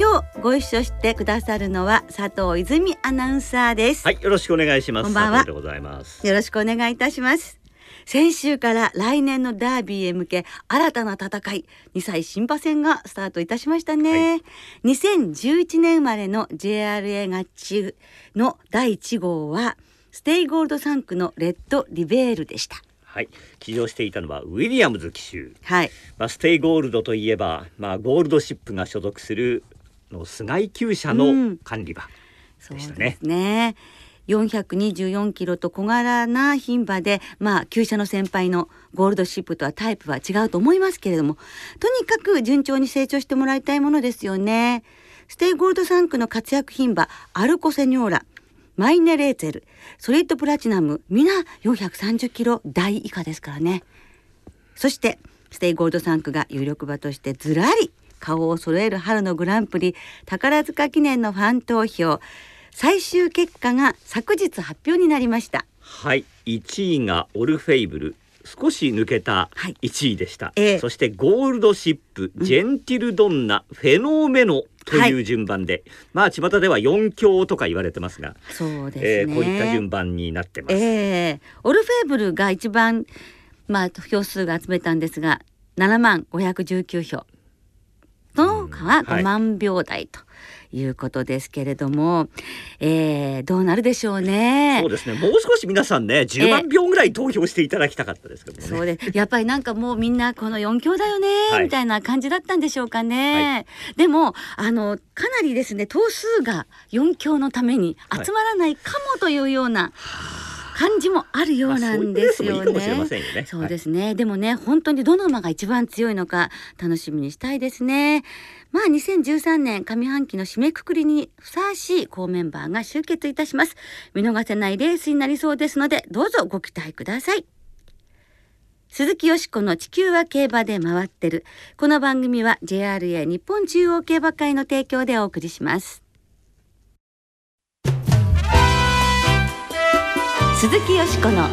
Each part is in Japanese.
今日ご一緒してくださるのは佐藤泉アナウンサーです。はい、よろしくお願いします。こんばんは。よろしくお願いいたします。先週から来年のダービーへ向け新たな戦い2歳新馬戦がスタートいたしましたね、は2011年生まれの JRA ガチの第1号はステイゴールド産駒のレッドリヴェールでした。はい、騎乗していたのはウィリアムズ騎手。はい。まあ、ステイゴールドといえば、まあ、ゴールドシップが所属するの須貝厩舎うんの管理馬。そうででしたねすね。424キロと小柄な牝馬で、まあ、厩舎の先輩のゴールドシップとはタイプは違うと思いますけれども、とにかく順調に成長してもらいたいものですよね。ステイゴールド産駒の活躍牝馬、アルコセニョーラ、マイネレーツェル、ソリッドプラチナム、皆430キロ台以下ですからね。そしてステイゴールド産駒が有力馬としてずらり顔を揃える春のグランプリ宝塚記念のファン投票。最終結果が昨日発表になりました。はい、1位がオルフェーヴル。少し抜けたはい。1位でした、ええ。そしてゴールドシップ、ジェンティルドンナ、フェノーメノという順番で、まあ巷では4強とか言われてますが、そうですね、えーこういった順番になってます、ええ。オルフェーブルが一番まあ票数が集めたんですが7万519票。その他はうんはい。5万票台ということですけれども、えーどうなるでしょうね。そうですね。もう少し皆さんね、10万票ぐらい投票していただきたかったですけどもね。そうでやっぱりなんかもうみんなこの4強だよね、はい。みたいな感じだったんでしょうかね、でもあのかなりですね頭数が4強のために集まらないかもというような感じもあるようなんですよね。そうですね、でもね本当にどの馬が一番強いのか楽しみにしたいですね。まあ2013年上半期の締めくくりにふさわしい好メンバーが集結いたします。見逃せないレースになりそうですのでどうぞご期待ください。鈴木よしこの地球は競馬で回ってる。この番組は JRA 日本中央競馬会の提供でお送りします鈴木よしこの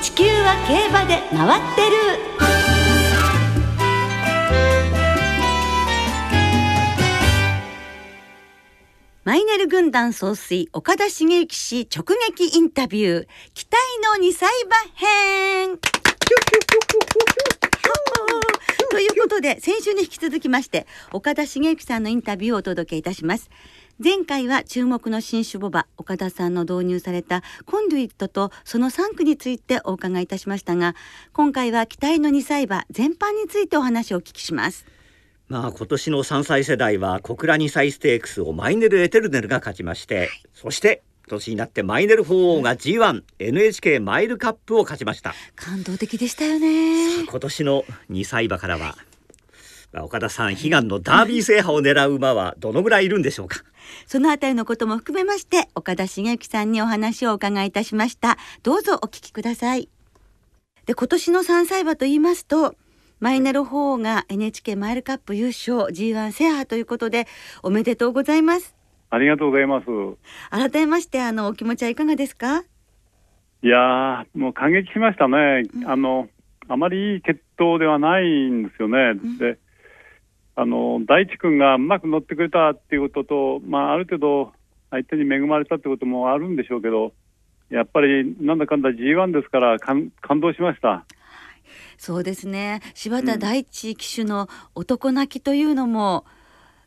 地球は競馬で回ってる。マイネル軍団総帥岡田茂之氏直撃インタビュー。期待の2歳馬編。ということで先週に引き続きまして岡田茂之さんのインタビューをお届けいたします前回は注目の新種ボバ岡田さんの導入されたコンドゥイットとその3区についてお伺いいたしましたが今回は期待の2歳馬全般についてお話をお聞きしますまあ今年の3歳世代は小倉2歳ステークスをマイネル・エテルネルが勝ちまして、そして今年になってマイネル4王が G1、NHK マイルカップを勝ちました。感動的でしたよね今年の2歳馬からは、まあ、岡田さん悲願のダービー制覇を狙う馬はどのぐらいいるんでしょうか？そのあたりのことも含めまして岡田茂之さんにお話をお伺いいたしましたどうぞお聞きくださいで今年の3歳馬と言いますとマイネル4王が NHK マイルカップ優勝 G1 制覇ということでおめでとうございますありがとうございます。改めましてあのお気持ちはいかがですか？いやー、もう感激しましたね。あの、あまりいい決闘ではないんですよね。んで、あの、大地君がうまく乗ってくれたっていうことと、まあ、ある程度、相手に恵まれたってこともあるんでしょうけど、やっぱりなんだかんだ G1 ですから感感動しました。そうですね。柴田大地騎手の男泣きというのも、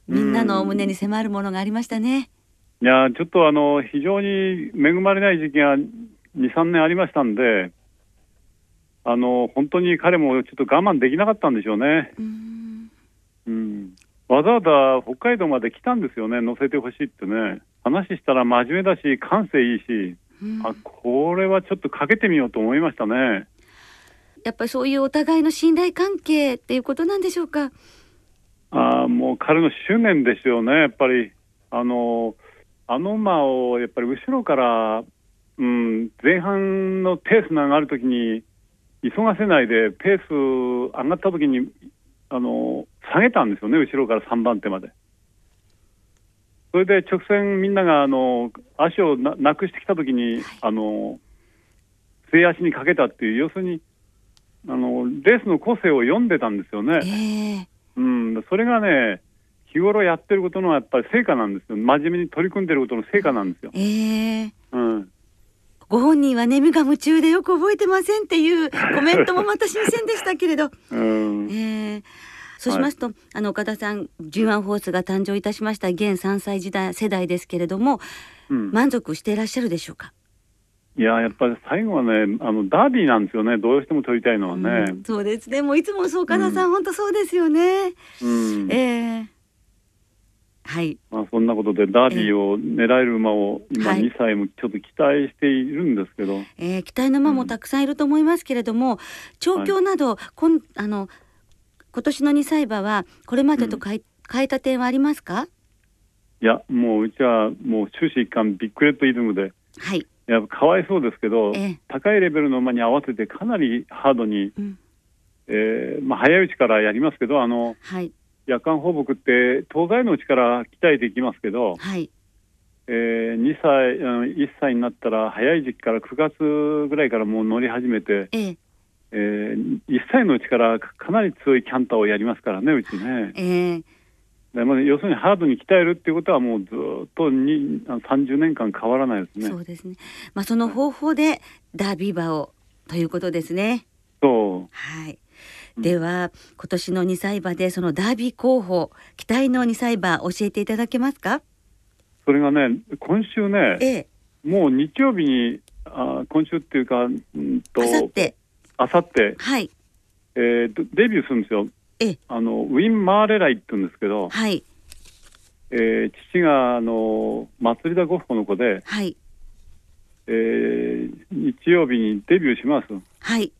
みんなの胸に迫るものがありましたね。いやーちょっとあの、非常に恵まれない時期が2、3年ありましたんで、あの、本当に彼もちょっと我慢できなかったんでしょうね。うんうん、わざわざ北海道まで来たんですよね、乗せてほしいってね。話したら真面目だし、感性いいし、うんあこれはちょっとかけてみようと思いましたね。やっぱりそういうお互いの信頼関係っていうことなんでしょうか？あーもう彼の執念ですよね、やっぱり。あのあの馬をやっぱり後ろから、うん、前半のペースの上がるときに急がせないでペース上がったときにあの下げたんですよね後ろから3番手まで。それで直線みんながあの足をななくしてきたときに、あの末足にかけたっていう要するにあのレースの個性を読んでたんですよね。ええうん、それがね、日頃やってることのやっぱり成果なんですよ。真面目に取り組んでることの成果なんですよ。ええうん。ご本人はね無我夢中でよく覚えてませんっていう コメントもまた新鮮でしたけれど、うん。ええそうしますと、あの岡田さん G1 ホースが誕生いたしました現3歳時代世代ですけれどもうん、満足していらっしゃるでしょうか、いや、やっぱり最後はね、あの、ダービーなんですよね。どうしても取りたいのはねう。んそうですねもういつもそう岡田さん、本当そうですよね、うん。ええはい。まあ、そんなことでダービーを狙える馬を今はい。2歳もちょっと期待しているんですけど、えー期待の馬もたくさんいると思いますけれども、調教など、こんあの今年の2歳馬はこれまでと変え,、変えた点はありますか？いや、もううちはもう終始一貫ビッグレッドイズムで、はい、やっぱかわいそうですけど、ええ。高いレベルの馬に合わせてかなりハードに、うん。えーまあ、早いうちからやりますけど、あの、はい夜間放牧って東西のうちから鍛えていきますけど、はい。えー、2歳、うん、1歳になったら早い時期から9月ぐらいからもう乗り始めて、ええ。えー、1歳のうちからかなり強いキャンターをやりますからね、うちね。ええ。でまあ、要するにハードに鍛えるっていうことはもうずっとにあの30年間変わらないですね。そうですね。まあその方法でダービー馬をということですね。そう。はい。うんでは今年の2歳馬でそのダービー候補期待の2歳馬教えていただけますか？それがね、今週ね、ええ。もう日曜日に、あ今週っていうか、うんとあさってあさって、はい。えーデデビューするんですよ。ええ。あのウィン・マーレライって言うんですけど、はい。えー父があの祭りだゴッホの子で、はい。えー日曜日にデビューします。はい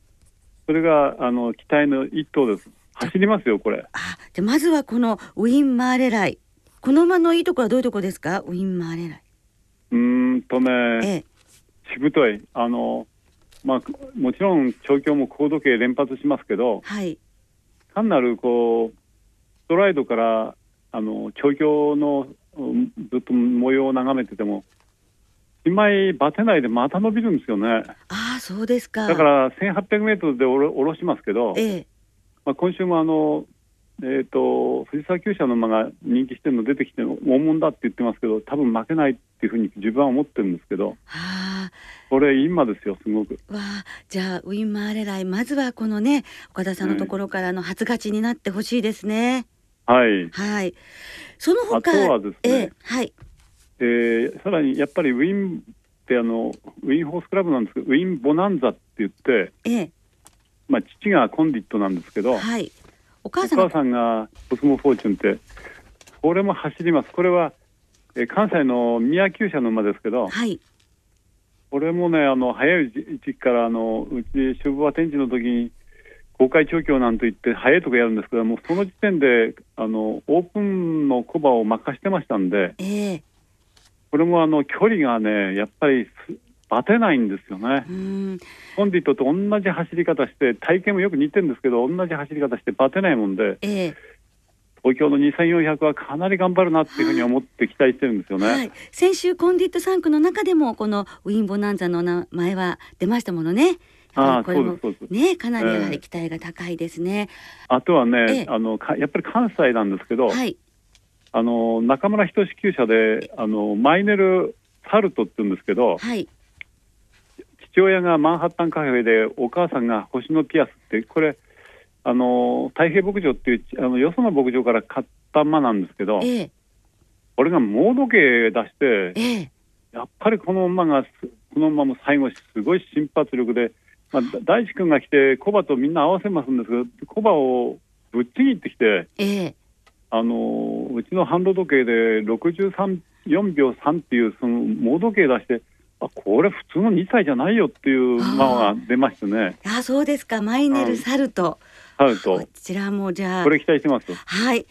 それがあの期待の一頭です。走りますよ、これ。あじゃあまずはこのウィン・マーレライこの馬のいいところはどういうところですか？ウィン・マーレライうーんとね、ええしぶとい。あのまあ、もちろん調教も高度計連発しますけど、はい単なるこうストライドからあの調教のうんずっと模様を眺めてても、一枚バテないでまた伸びるんですよね。ああそうですか。だから1800メートルでおろ下ろしますけど、ええ。まあ、今週もあの、えー、と藤沢厩舎の馬が人気してるの出てきて大物だって言ってますけど多分負けないっていうふうに自分は思ってるんですけどあこれいい馬ですよすごく。あわあじゃあウィン・マーレライまずはこのね岡田さんのところからの初勝ちになってほしいですね、はい。はい。その他あとはですねええはい。えーさらにやっぱりウィンってあのウィンホースクラブなんですけどウィン・ボナンザって言って、ええ。まあ、父がコンディットなんですけど、はい。おお母さんが母さんがコスモフォーチュンってこれも走ります。これは、えー関西の宮厩舎の馬ですけど、はい。これもね、あの早い時期からあのうち職場展示の時に公開調教なんと言って早いとこやるんですけどもうその時点であのオープンのコバを任してましたんでええこれもあの距離がねやっぱりすバテないんですよね。コンディットと同じ走り方して体型もよく似てるんですけど同じ走り方してバテないもんでええ。東京の23400はかなり頑張るなっていうふうに思って期待してるんですよね。はい、先週コンディット3区の中でもこのウィン・ボナンザの名前は出ましたものね。あこれもねかなりやはり期待が高いですね。あとはね、ええ。あのかやっぱり関西なんですけど、はいあの中村仁厩舎であのマイネル・サルトって言うんですけど、はい。父親がマンハッタンカフェでお母さんが星のピアスってこれあの太平牧場っていうあのよその牧場から買った馬なんですけどええ。これがモード系出してええ。やっぱりこの馬がすこの馬も最後すごい瞬発力で、まあ、だ大地君が来てコバとみんな合わせますんですけどコバをぶっちぎってきてええあのうちのハンド時計で63 4秒3っていうそのモード計出してあこれ普通の2歳じゃないよっていう馬が出ましてね。あそうですか。マイネル・サルト。サルト。こちらもじゃあ。これ期待してます。はい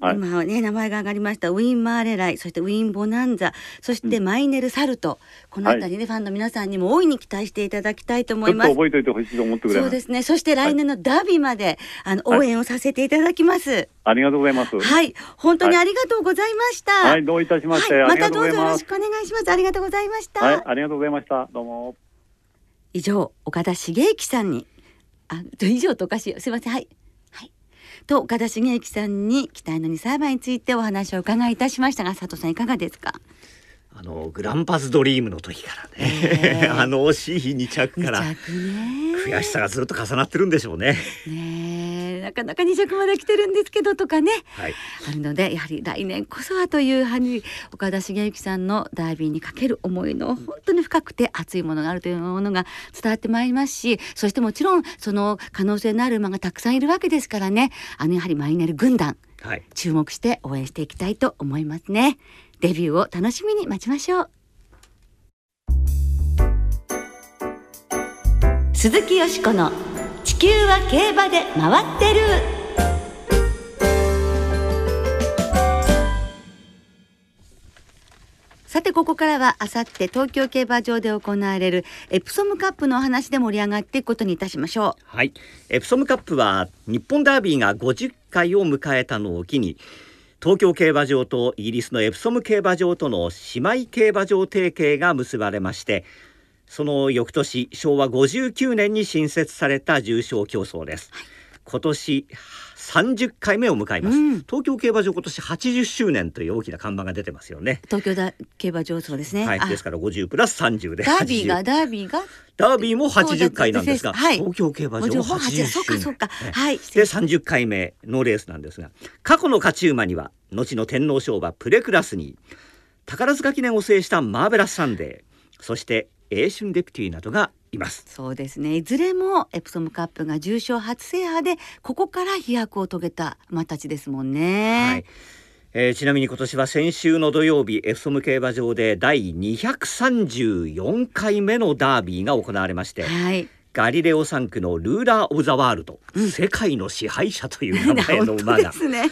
はい。今はね名前が挙がりました。ウィン・マーレライそしてウィン・ボナンザそしてマイネル・サルト、この辺りね、ファンの皆さんにも大いに期待していただきたいと思います。ちょっと覚えておいてほしいと思ってくれます。そうですね。そして来年のダービーまで、あの応援をさせていただきます。ありがとうございます。はい。本当にありがとうございました。はい、どういたしまして、はい。またどうぞよ。ろしくお願いします。ありがとうございました、はい、ありがとうございました。どうも。以上岡田茂之さんにあ以上とおかしいすいません。はいはいと岡田茂之さんに期待の2歳馬についてお話を伺いいたしましたが佐藤さんいかがですか？あのグランパスドリームの時からね、ええ。あの惜しい2着2から悔しさがずっと重なってるんでしょうね。ねえなかなか2着まで来てるんですけどとかね。はい、あるのでやはり来年こそはというはに岡田茂之さんのダービーにかける思いの本当に深くて熱いものがあるというものが伝わってまいりますしそしてもちろんその可能性のある馬がたくさんいるわけですからねあのやはりマイネル軍団はい、注目して応援していきたいと思いますね。デビューを楽しみに待ちましょう。鈴木よしこの地球は競馬で回ってる。さてここからはあさって東京競馬場で行われるエプソムカップのお話で盛り上がっていくことにいたしましょう。はい、エプソムカップは日本ダービーが50回を迎えたのを機に東京競馬場とイギリスのエプソム競馬場との姉妹競馬場提携が結ばれましてその翌年昭和59年に新設された重賞競争です、今年30回目を迎えます、うん。東京競馬場今年80周年という大きな看板が出てますよね。う東京だ競馬場そうですね、はい、あ。ですから50プラス30で。ダービーが80ダービーが。ダービーも80回なんですが、はい。東京競馬場も80周年。そうかそうかねはい。で30回目のレースなんですが過去の勝ち馬には後の天皇賞馬プレクラスニー宝塚記念を制したマーベラスサンデー。そして英春デピティなどがいます。そうですね。いずれもエプソムカップが重賞初制覇でここから飛躍を遂げた馬たちですもんね、はい。えーちなみに今年は先週の土曜日エプソム競馬場で第234回目のダービーが行われましてはい。ガリレオ産駒のルーラー・オブ・ザ・ワールド、うん。世界の支配者という名前の本当馬が ですね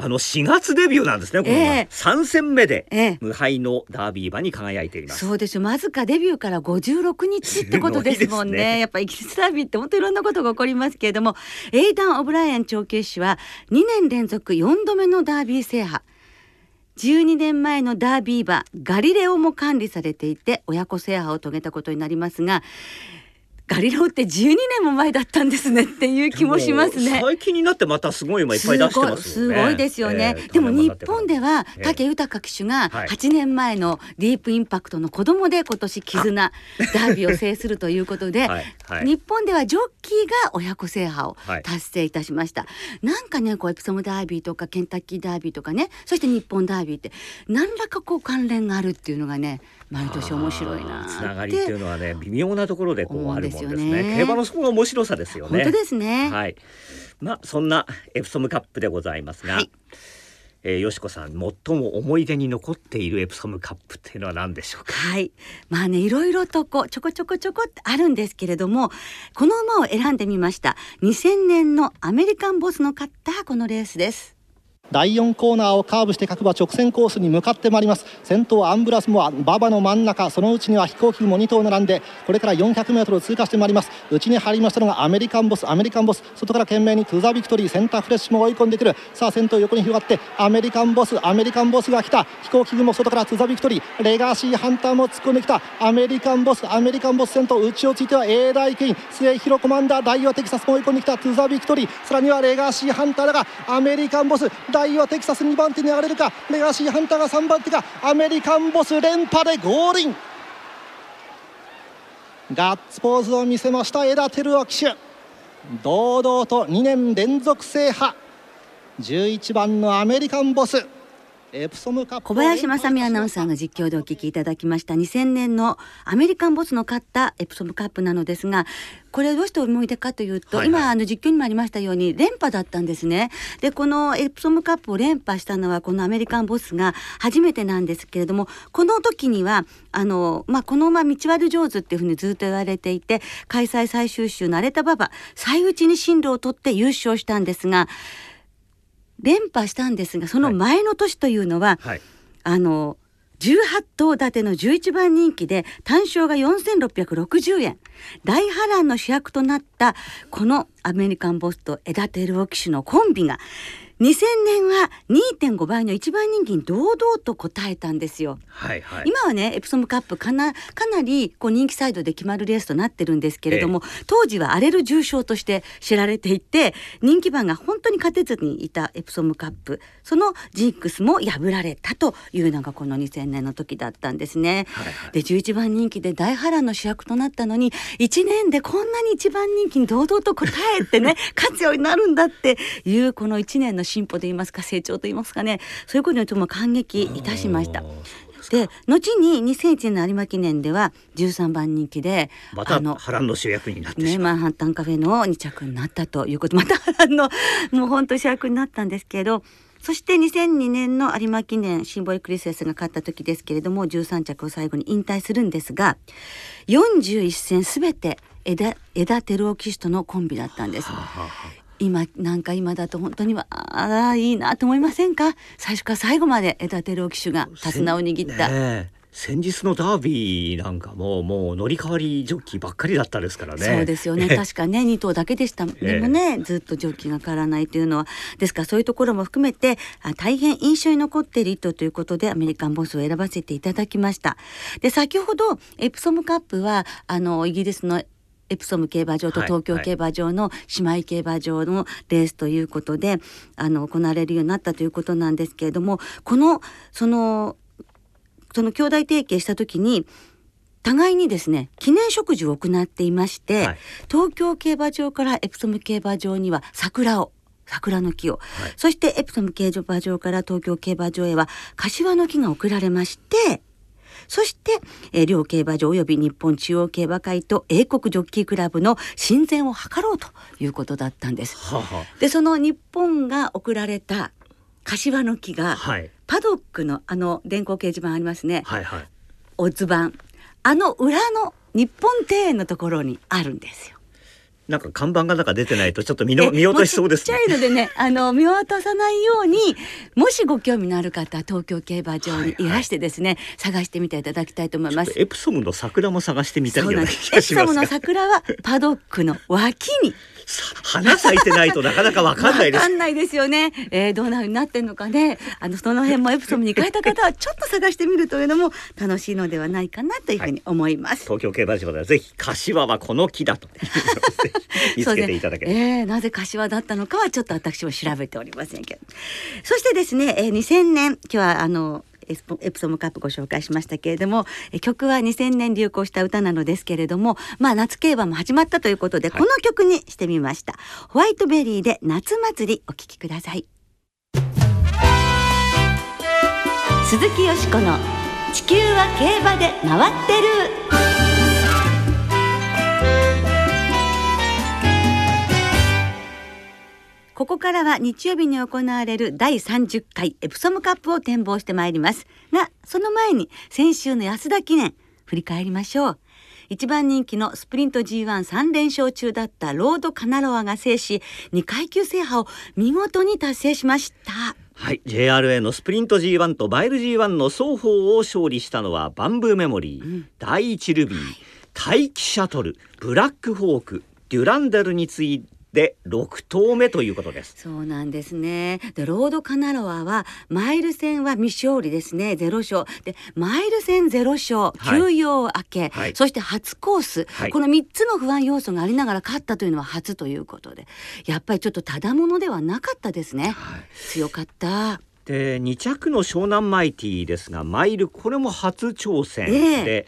あの4月デビューなんですねこの馬、ええ。3戦目でええ。無敗のダービー馬に輝いています。そうですよ。わずかデビューから56日ってことですもんね。すごいですね。やっぱイギリスダービーって本当いろんなことが起こりますけれどもエイダン・オブライアン調教師は2年連続4度目のダービー制覇。12年前のダービー馬ガリレオも管理されていて親子制覇を遂げたことになりますがガリレオって12年も前だったんですねっていう気もしますね。最近になってまたすごい馬いっぱい出してますよね。すごいですよね、ええでも日本ではええ。武豊騎手がはい。8年前のディープインパクトの子供で今年絆ダービーを制するということで、はいはい。日本ではジョッキーが親子制覇をはい。達成いたしました、なんかねこうエプソムダービーとかケンタッキーダービーとかねそして日本ダービーって何らかこう関連があるっていうのがね毎年面白いなつながっりっていうのはね微妙なところでこうあるもんですですよね。ね競馬のそこが面白さですよね。本当ですね、はい。まあそんなエプソムカップでございますが、はい。えー淑子さん最も思い出に残っているエプソムカップっていうのは何でしょうか？はい。まあね、いろいろとこう、ちょこちょこちょこってあるんですけれども、この馬を選んでみました。2000年のアメリカンボスの勝ったこのレースです。第4コーナーをカーブして各馬直線コースに向かってまいります。先頭アンブラスモア馬場の真ん中。そのうちにはヒコーキグモ2頭並んでこれから 400m を通過してまいります。内に入りましたのがアメリカンボスアメリカンボス。外から懸命にトゥザビクトリーセンターフレッシュも追い込んでくる。さあ先頭横に広がってアメリカンボスアメリカンボスが来た。ヒコーキグモ外からトゥザビクトリーレガシーハンターも突っ込んできた。アメリカンボスアメリカンボス先頭内をついては A 大ケイン。末広コマンダーダイワテキサスも追い込んできたトゥザビクトリー。さらにはレガシーハンターだがアメリカンボスダイワテキサス2番手に上がれるか？レガシーハンターが3番手か？アメリカンボス連覇でゴールイン。ガッツポーズを見せました。枝照夫騎手。堂々と2年連続制覇。11番のアメリカンボス。小林正美アナウンサーが実況でお聞きいただきました。2000年のアメリカンボスの勝ったエプソムカップなのですがこれどうして思い出かというと、はいはい。今あの実況にもありましたように連覇だったんですね。でこのエプソムカップを連覇したのはこのアメリカンボスが初めてなんですけれどもこの時にはあの、まあ、この馬道悪上手っていうふうにずっと言われていて開催最終週の荒れた馬場最内に進路を取って優勝したんですが連覇したんですがその前の年というのは、はい。あの18頭立ての11番人気で単勝が4660円。大波乱の主役となったこのアメリカンボスとエダテルオ騎手のコンビが2000年は2.5倍の一番人気に堂々と応えたんですよ。はいはい今はねエプソムカップかなかなりこう人気サイドで決まるレースとなってるんですけれども、当時は荒れる重賞として知られていて人気馬が本当に勝てずにいたエプソムカップそのジンクスも破られたというのがこの2000年の時だったんですね。はいはいで11番人気で大波乱の主役となったのに1年でこんなに1番人気に堂々と応えてね 勝つようになるんだっていうこの1年の進歩といいますか成長といいますかね。そういうことにとても感激いたしました。で後に2001年の有馬記念では13番人気でまた波乱の主役になってね、マンハッタンカフェの2着になったということ。また波乱のもう本当に主役になったんですけどそして2002年の有馬記念シンボリクリスエスが勝った時ですけれども13着を最後に引退するんですが41戦すべて枝枝照夫騎手とのコンビだったんです。はあはあはあ今なんか今だと本当にはああいいなと思いませんか？最初から最後まで枝照夫騎手が手綱を握った、先日のダービーなんかももう乗り換わりジョッキーばっかりだったですからね。そうですよね。確かね2頭だけでした。でもね、ずっとジョッキーが変わらないというのはですからそういうところも含めてあ大変印象に残っている1頭ということでアメリカンボスを選ばせていただきました。で先ほどエプソムカップはあのイギリスのエプソム競馬場とはい東京競馬場の姉妹競馬場のレースということで、あの行われるようになったということなんですけれどもこのそのその兄弟提携した時に互いにですね記念植樹を行っていまして、はい。東京競馬場からエプソム競馬場には桜を桜の木を、はい。そしてエプソム競馬場から東京競馬場へは柏の木が送られましてそして、えー両競馬場及び日本中央競馬会と英国ジョッキークラブの親善を図ろうということだったんです。はあはでその日本が送られた柏の木あがはいパドックのあの電光掲示板ありますね、はいはい。オッズ版あの裏の日本庭園のところにあるんですよ。なんか看板がなんか出てないとちょっと見の見落としそうですねもちっちゃいのでね、あの見渡さないように、もしご興味のある方は東京競馬場にいらしてですね、探してみていただきたいと思います。エプソムの桜も探してみたいな。エプソムの桜はパドックの脇にさ花咲いてないとなかなかわかんないですわかんないですよね。えー、どんななってんのかね。あのその辺もエプソムに行かれた方はちょっと探してみるというのも楽しいのではないかなというふうに思います。東京競馬場ではぜひ柏はこの木だと 見つけていただければ、えーなぜ柏だったのかはちょっと私も調べておりませんけどそしてですね、えー2000年今日はあのエスポエプソムカップご紹介しましたけれどもえ曲は2000年流行した歌なのですけれどもまあ夏競馬も始まったということで、はい。この曲にしてみました。ホワイトベリーで夏祭りお聴きください。鈴木よしこの地球は競馬で回ってるここからは日曜日に行われる第30回エプソムカップを展望してまいります。がその前に先週の安田記念振り返りましょう。一番人気のスプリント G13 連勝中だったロードカナロアが制し2階級制覇を見事に達成しました。はい、JRA のスプリント G1 とバイル G1 の双方を勝利したのはバンブーメモリー、うん。第一ルビー、大気シャトル、ブラックホーク、デュランダルに次いで6頭目ということです。そうなんですね。で、ロードカナロアは、マイル戦は未勝利ですね、ゼロ勝。で、マイル戦ゼロ勝、はい休養明け、はいそして初コース、はいこの3つの不安要素がありながら勝ったというのは初ということで、やっぱりちょっとただものではなかったですね。はい強かった。で2着の湘南マイティですがマイルこれも初挑戦ええで、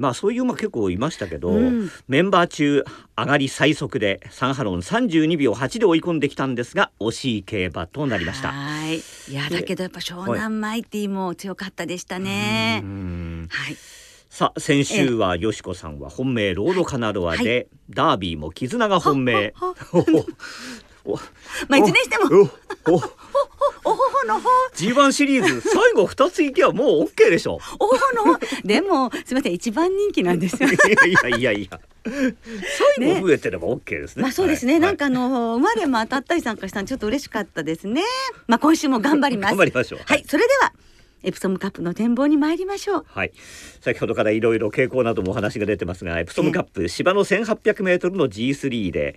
まあそういう馬結構いましたけど、うんメンバー中上がり最速でサンハロン32秒8で追い込んできたんですが惜しい競馬となりました。はい。いや、だけどやっぱ湘南マイティも強かったでしたねう。んはい。さあ先週はよしこさんは本命ロードカナロアで、ダービーも絆が本命。まあ、いずれにしても、おほほのほ。G1 シリーズ最後2つ行けばもう OK でしょ。おほほのほ。でもすみません一番人気なんですよ。いやいやいや。いや最後増えてれば OK ですね。まあそうですね、はいなんかあの生まれも当たったり参加したのちょっと嬉しかったですね。まあ今週も頑張ります。頑張りましょう。はい。それではエプソムカップの展望に参りましょう。はい、先ほどからいろいろ傾向などもお話が出てますがエプソムカップ芝の 1800m の G3 で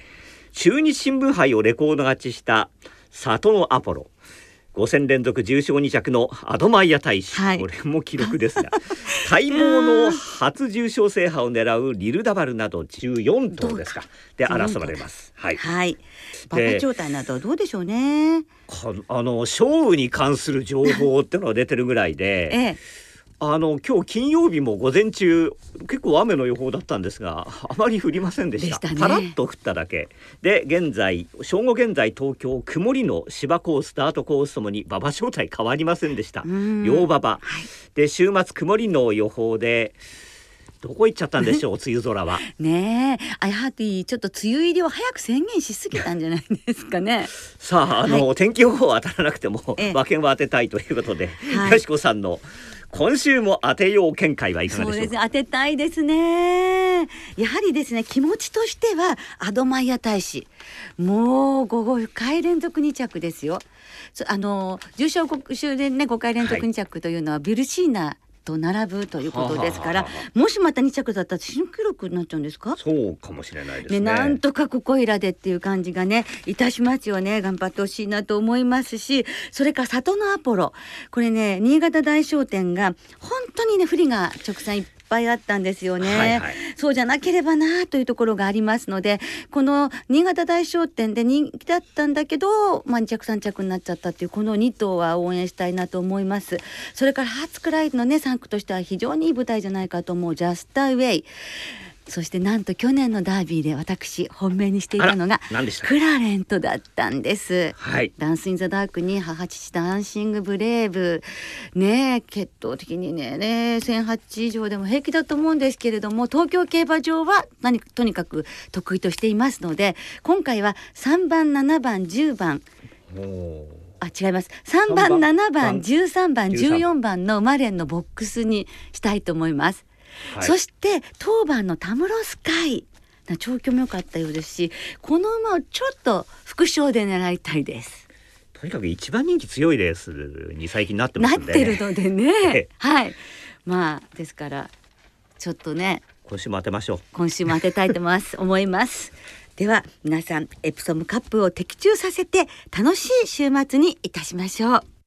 中日新聞杯をレコード勝ちした里のアポロ5戦連続重賞2着のアドマイヤ大使、はい。これも記録ですが。待望の初重賞制覇を狙うリルダバルなど14頭ですか。で争われます。はい、はい。馬場状態などどうでしょうね。かあの勝負に関する情報ってのが出てるぐらいで。ええあの今日金曜日も午前中結構雨の予報だったんですがあまり降りませんでした。でしたね。パラッと降っただけ。で現在正午現在東京曇りの芝コーススタートコースともに馬場正体変わりませんでした。うん。両馬場。はい。で週末曇りの予報でどこ行っちゃったんでしょう 梅雨空は。ねえ。あやはりちょっと梅雨入りを早く宣言しすぎたんじゃないですかね。さああの、天気予報は当たらなくてもええ。馬券は当てたいということで、はい。よしこさんの今週も当てよう見解はいかがそうでしょうか？当てたいですね。やはりですね気持ちとしてはアドマイヤ大使。もう5回連続2着ですよ。そあの重賞国週でね5回連続2着というのはビルシーナと並ぶということですから、もしまた2着だったら新記録になっちゃうんですか？そうかもしれないですね、ねなんとかここいらでっていう感じがねいたしますよね頑張ってほしいなと思いますしそれから里のアポロ。これね新潟大商店が本当にね不利が直線いっぱいあったんですよね、はいはい。そうじゃなければなというところがありますのでこの新潟大商店で人気だったんだけど、まあ、2着3着になっちゃったっていうこの2頭は応援したいなと思います。それからハーツクライドのね3区としては非常にいい舞台じゃないかと思うジャスターウェイそしてなんと去年のダービーで私本命にしていたのがクラレントだったんです。はい。ダンス・イン・ザ・ダークに母父ダンシング・ブレイブ。ねえ血統的にねね1,008以上でも平気だと思うんですけれども東京競馬場は何とにかく得意としていますので今回は3番7番10番。あ違います。3番三番7番。13番13 14番のマレンのボックスにしたいと思います。はい。そして当番のタムロスカイ。な調教も良かったようですしこの馬をちょっと副賞で狙いたいです。とにかく一番人気強いレースに最近なってまなっすんで、てるのでえねえ。はい。まあですからちょっとね。今週も当てましょう。今週も当てたいと思います。思います。では皆さんエプソムカップを的中させて楽しい週末にいたしましょう。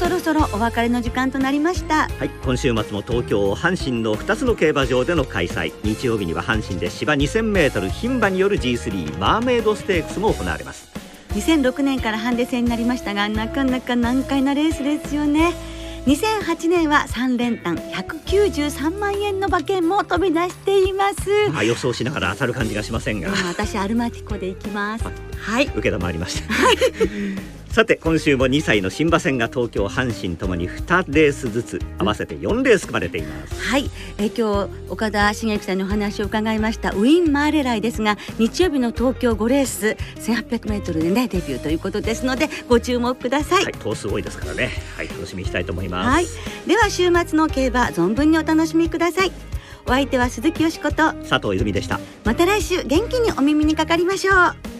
そろそろお別れの時間となりました。はい今週末も東京阪神の2つの競馬場での開催。日曜日には阪神で芝 2000m 牝馬による G3 マーメイドステークスも行われます。2006年からハンデ戦になりましたがなかなか難解なレースですよね。2008年は3連単193万円の馬券も飛び出しています。まあ予想しながら当たる感じがしませんが。私アルマティコで行きます。はい。受け玉ありました、さて今週も2歳の新馬戦が東京阪神ともに2レースずつ合わせて4レース組まれています。はい、えー今日岡田茂之さんにお話を伺いました。ウィン・マーレライですが日曜日の東京5レース 1800m でねデビューということですのでご注目ください、はい頭数多いですからね。はい楽しみにしたいと思います。はい、では週末の競馬存分にお楽しみください。お相手は鈴木よしこと佐藤泉でした。また来週元気にお耳にかかりましょう